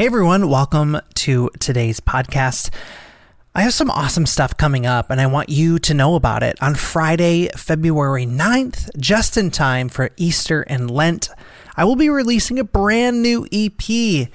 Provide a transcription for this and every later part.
Hey everyone, welcome to today's podcast. I have some awesome stuff coming up and I want you to know about it. On Friday, February 9th, just in time for Easter and Lent, I will be releasing a brand new EP.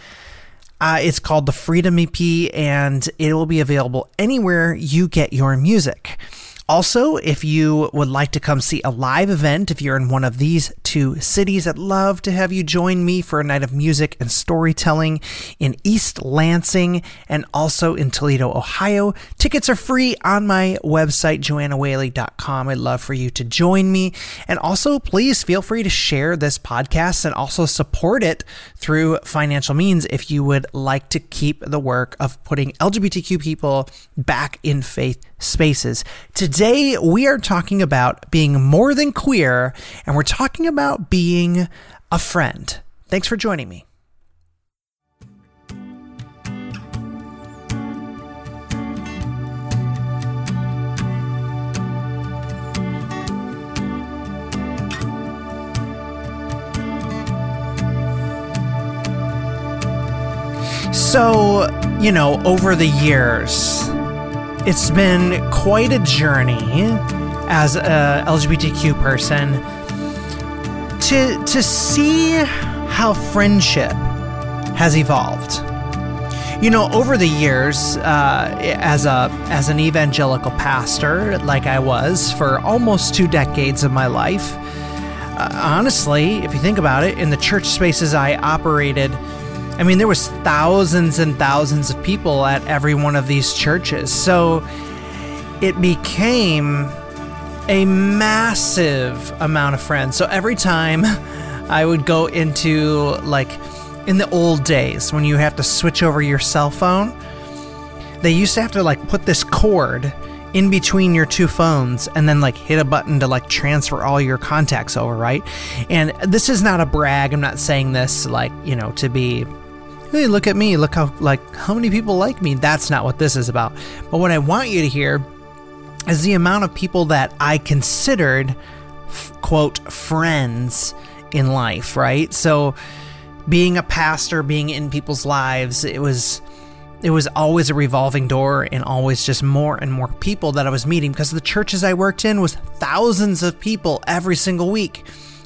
Uh, it's called the Freedom EP and it will be available anywhere you get your music. Also, if you would like to come see a live event, if you're in one of these two cities, I'd love to have you join me for a night of music and storytelling in East Lansing and also in Toledo, Ohio. Tickets are free on my website, joannawhaley.com. I'd love for you to join me. And also, please feel free to share this podcast and also support it through financial means if you would like to keep the work of putting LGBTQ people back in faith spaces. Today, we are talking about being more than queer, and we're talking about being a friend. Thanks for joining me. So, you know, over the years, it's been quite a journey as a LGBTQ person to to see how friendship has evolved. You know, over the years, uh, as a as an evangelical pastor, like I was for almost two decades of my life, uh, honestly, if you think about it, in the church spaces I operated I mean, there was thousands and thousands of people at every one of these churches. So it became a massive amount of friends. So every time I would go into like in the old days when you have to switch over your cell phone, they used to have to like put this cord in between your two phones and then like hit a button to like transfer all your contacts over, right? And this is not a brag. I'm not saying this like, you know, to be hey, look at me, look how like how many people like me. That's not what this is about. But what I want you to hear is the amount of people that I considered quote friends in life, right? So being a pastor, being in people's lives, it was it was always a revolving door and always just more and more people that I was meeting because the churches I worked in was thousands of people every single week.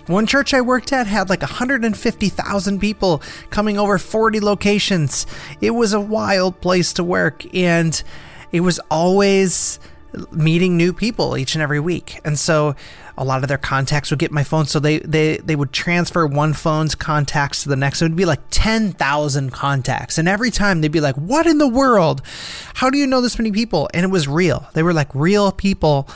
One church I worked at had like 150,000 people coming over 40 locations. It was a wild place to work, and it was always meeting new people each and every week. And so a lot of their contacts would get my phone. So they, they, they would transfer one phone's contacts to the next. It would be like 10,000 contacts. And every time they'd be like, What in the world? How do you know this many people? And it was real. They were like real people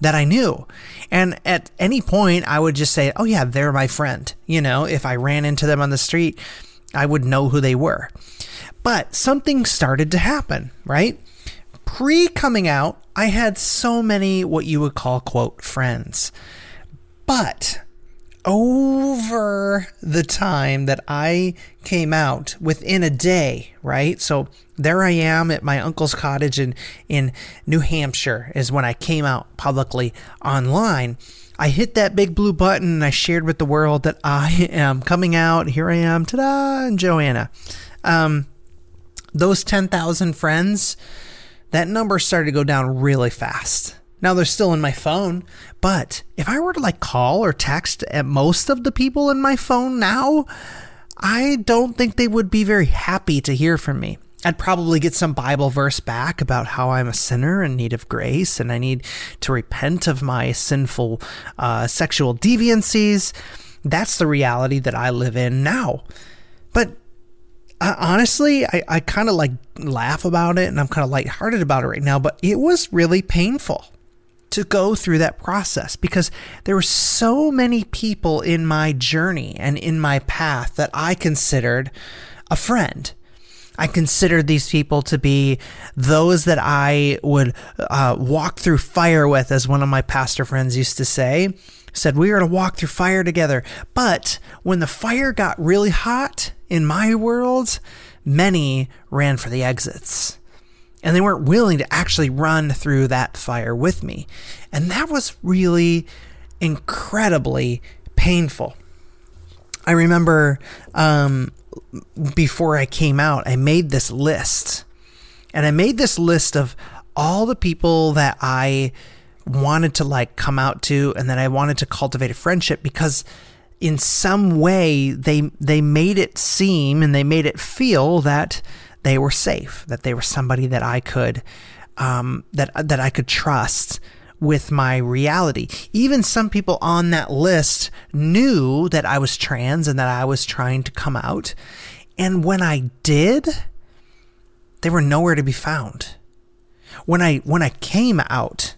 that I knew. And at any point, I would just say, oh, yeah, they're my friend. You know, if I ran into them on the street, I would know who they were. But something started to happen, right? Pre coming out, I had so many what you would call, quote, friends. But over the time that I came out within a day, right? So there I am at my uncle's cottage in, in New Hampshire, is when I came out publicly online. I hit that big blue button and I shared with the world that I am coming out. Here I am, ta da, and Joanna. Um, those 10,000 friends, that number started to go down really fast. Now they're still in my phone, but if I were to like call or text at most of the people in my phone now, I don't think they would be very happy to hear from me. I'd probably get some Bible verse back about how I'm a sinner in need of grace and I need to repent of my sinful uh, sexual deviancies. That's the reality that I live in now. But uh, honestly, I, I kind of like laugh about it and I'm kind of lighthearted about it right now, but it was really painful to go through that process because there were so many people in my journey and in my path that I considered a friend. I considered these people to be those that I would uh, walk through fire with, as one of my pastor friends used to say. Said we were to walk through fire together. But when the fire got really hot in my world, many ran for the exits and they weren't willing to actually run through that fire with me. And that was really incredibly painful. I remember um, before I came out, I made this list. And I made this list of all the people that I wanted to like come out to and that I wanted to cultivate a friendship because in some way they they made it seem and they made it feel that they were safe, that they were somebody that I could um, that that I could trust with my reality. Even some people on that list knew that I was trans and that I was trying to come out. And when I did, they were nowhere to be found. When I when I came out,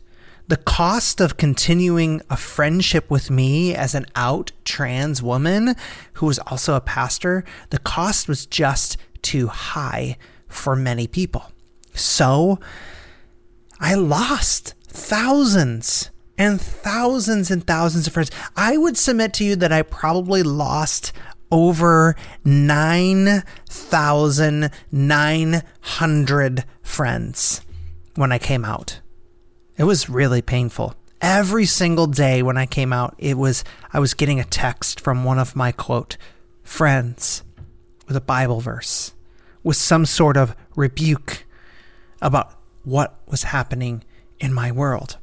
the cost of continuing a friendship with me as an out trans woman who was also a pastor, the cost was just too high for many people. So I lost thousands and thousands and thousands of friends. I would submit to you that I probably lost over 9,900 friends when I came out. It was really painful. Every single day when I came out, it was I was getting a text from one of my quote friends with a Bible verse, with some sort of rebuke about what was happening in my world.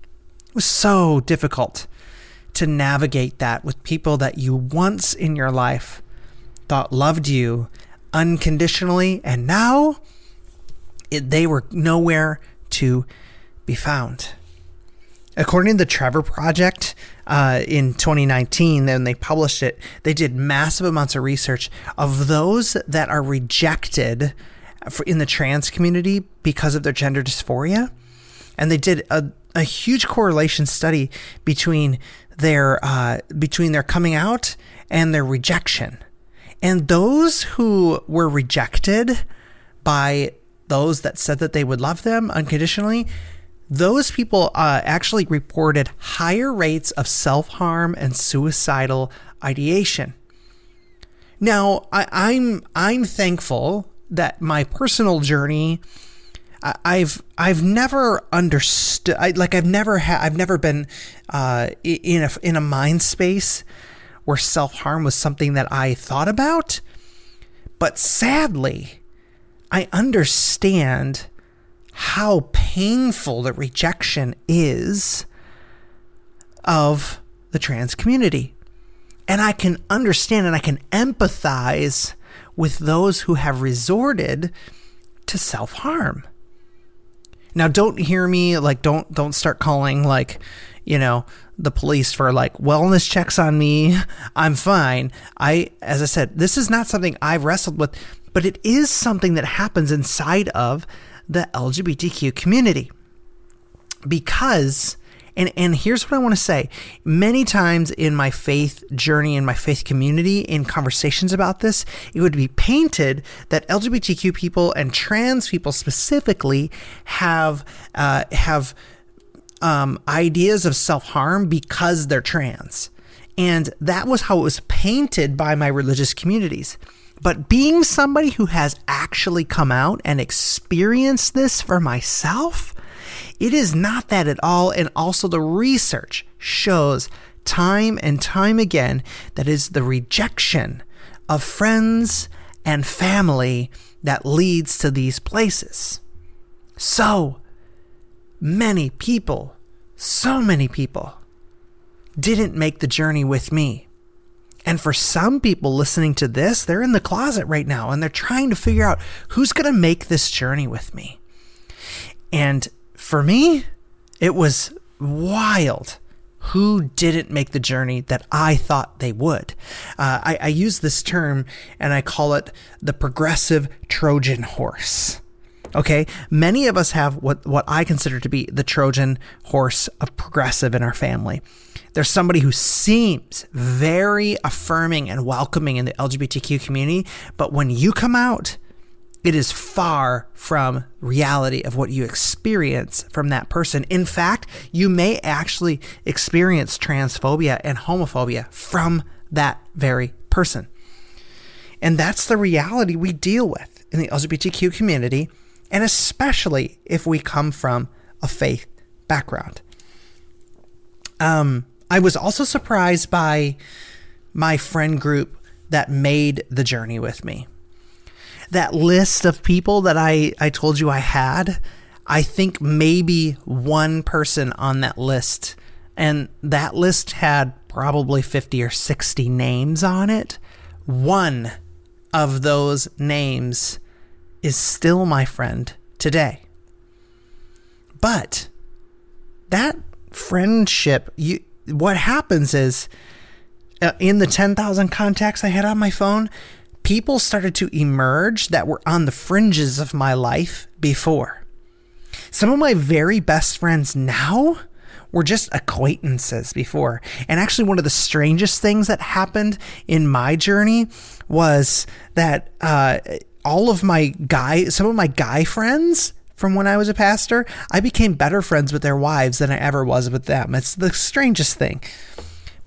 It was so difficult to navigate that with people that you once in your life thought loved you unconditionally, and now it, they were nowhere to be found. According to the Trevor Project, uh, in 2019, then they published it, they did massive amounts of research of those that are rejected in the trans community because of their gender dysphoria. And they did a, a huge correlation study between their uh, between their coming out and their rejection. And those who were rejected by those that said that they would love them unconditionally those people uh, actually reported higher rates of self harm and suicidal ideation. Now, I, I'm I'm thankful that my personal journey. I've I've never understood I, like I've never had I've never been uh, in a in a mind space where self harm was something that I thought about, but sadly, I understand how painful the rejection is of the trans community. And I can understand and I can empathize with those who have resorted to self harm. Now, don't hear me like don't don't start calling like you know the police for like wellness checks on me. I'm fine. I as I said, this is not something I've wrestled with, but it is something that happens inside of the LGBTQ community. Because, and, and here's what I want to say many times in my faith journey, in my faith community, in conversations about this, it would be painted that LGBTQ people and trans people specifically have, uh, have, um, ideas of self harm because they're trans. And that was how it was painted by my religious communities. But being somebody who has actually come out and experienced this for myself, it is not that at all. And also, the research shows time and time again that is the rejection of friends and family that leads to these places. So many people, so many people didn't make the journey with me. And for some people listening to this, they're in the closet right now and they're trying to figure out who's going to make this journey with me. And for me, it was wild who didn't make the journey that I thought they would. Uh, I, I use this term and I call it the progressive Trojan horse. Okay, many of us have what, what I consider to be the Trojan horse of progressive in our family. There's somebody who seems very affirming and welcoming in the LGBTQ community, but when you come out, it is far from reality of what you experience from that person. In fact, you may actually experience transphobia and homophobia from that very person. And that's the reality we deal with in the LGBTQ community, and especially if we come from a faith background. Um, I was also surprised by my friend group that made the journey with me. that list of people that I, I told you I had, I think maybe one person on that list, and that list had probably 50 or 60 names on it. One of those names is still my friend today. But that friendship, you what happens is uh, in the 10,000 contacts I had on my phone, people started to emerge that were on the fringes of my life before. Some of my very best friends now were just acquaintances before. And actually, one of the strangest things that happened in my journey was that uh, all of my guy, some of my guy friends from when I was a pastor, I became better friends with their wives than I ever was with them. It's the strangest thing.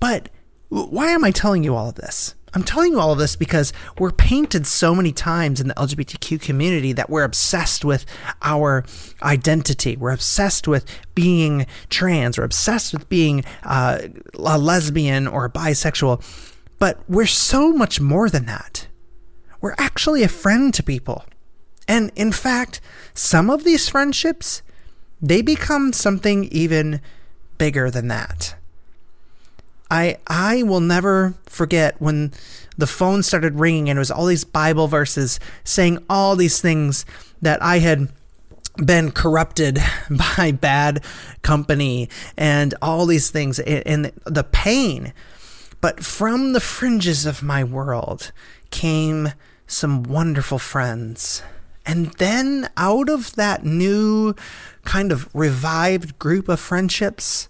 But why am I telling you all of this? I'm telling you all of this because we're painted so many times in the LGBTQ community that we're obsessed with our identity. We're obsessed with being trans. We're obsessed with being uh, a lesbian or a bisexual. But we're so much more than that. We're actually a friend to people. And in fact, some of these friendships, they become something even bigger than that. I I will never forget when the phone started ringing and it was all these Bible verses saying all these things that I had been corrupted by bad company and all these things and the pain. But from the fringes of my world came some wonderful friends. And then out of that new kind of revived group of friendships,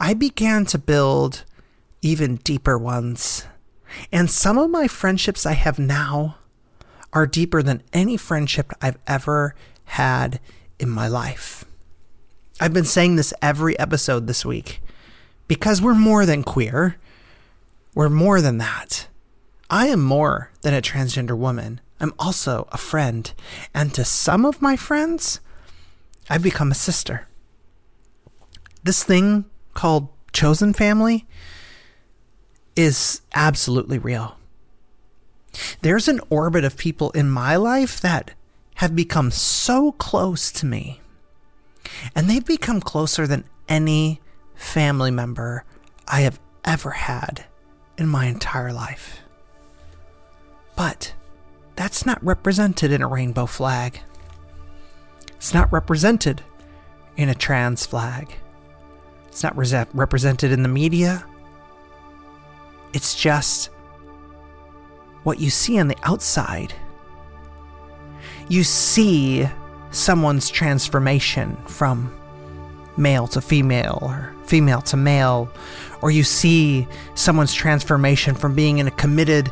I began to build even deeper ones. And some of my friendships I have now are deeper than any friendship I've ever had in my life. I've been saying this every episode this week because we're more than queer. We're more than that. I am more than a transgender woman. I'm also a friend. And to some of my friends, I've become a sister. This thing called chosen family is absolutely real. There's an orbit of people in my life that have become so close to me, and they've become closer than any family member I have ever had in my entire life. But that's not represented in a rainbow flag. It's not represented in a trans flag. It's not re- represented in the media. It's just what you see on the outside. You see someone's transformation from male to female or female to male, or you see someone's transformation from being in a committed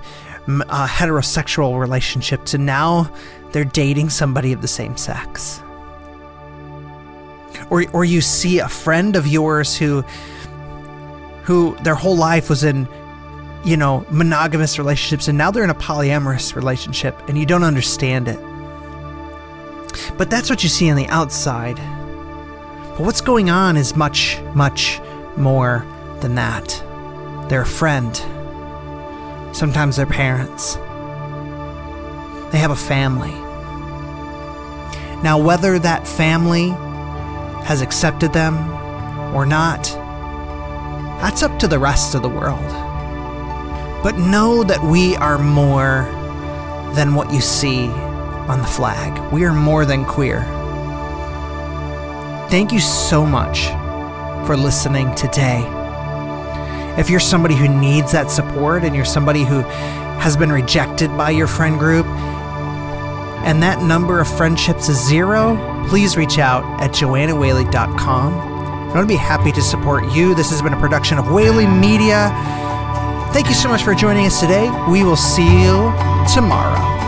uh, heterosexual relationship to now they're dating somebody of the same sex. Or or you see a friend of yours who who their whole life was in you know monogamous relationships and now they're in a polyamorous relationship and you don't understand it. But that's what you see on the outside. But what's going on is much much more than that. They're a friend sometimes they're parents they have a family now whether that family has accepted them or not, that's up to the rest of the world. But know that we are more than what you see on the flag. We are more than queer. Thank you so much for listening today. If you're somebody who needs that support and you're somebody who has been rejected by your friend group, and that number of friendships is zero, please reach out at joannawhaley.com. I'm going to be happy to support you. This has been a production of Whaley Media. Thank you so much for joining us today. We will see you tomorrow.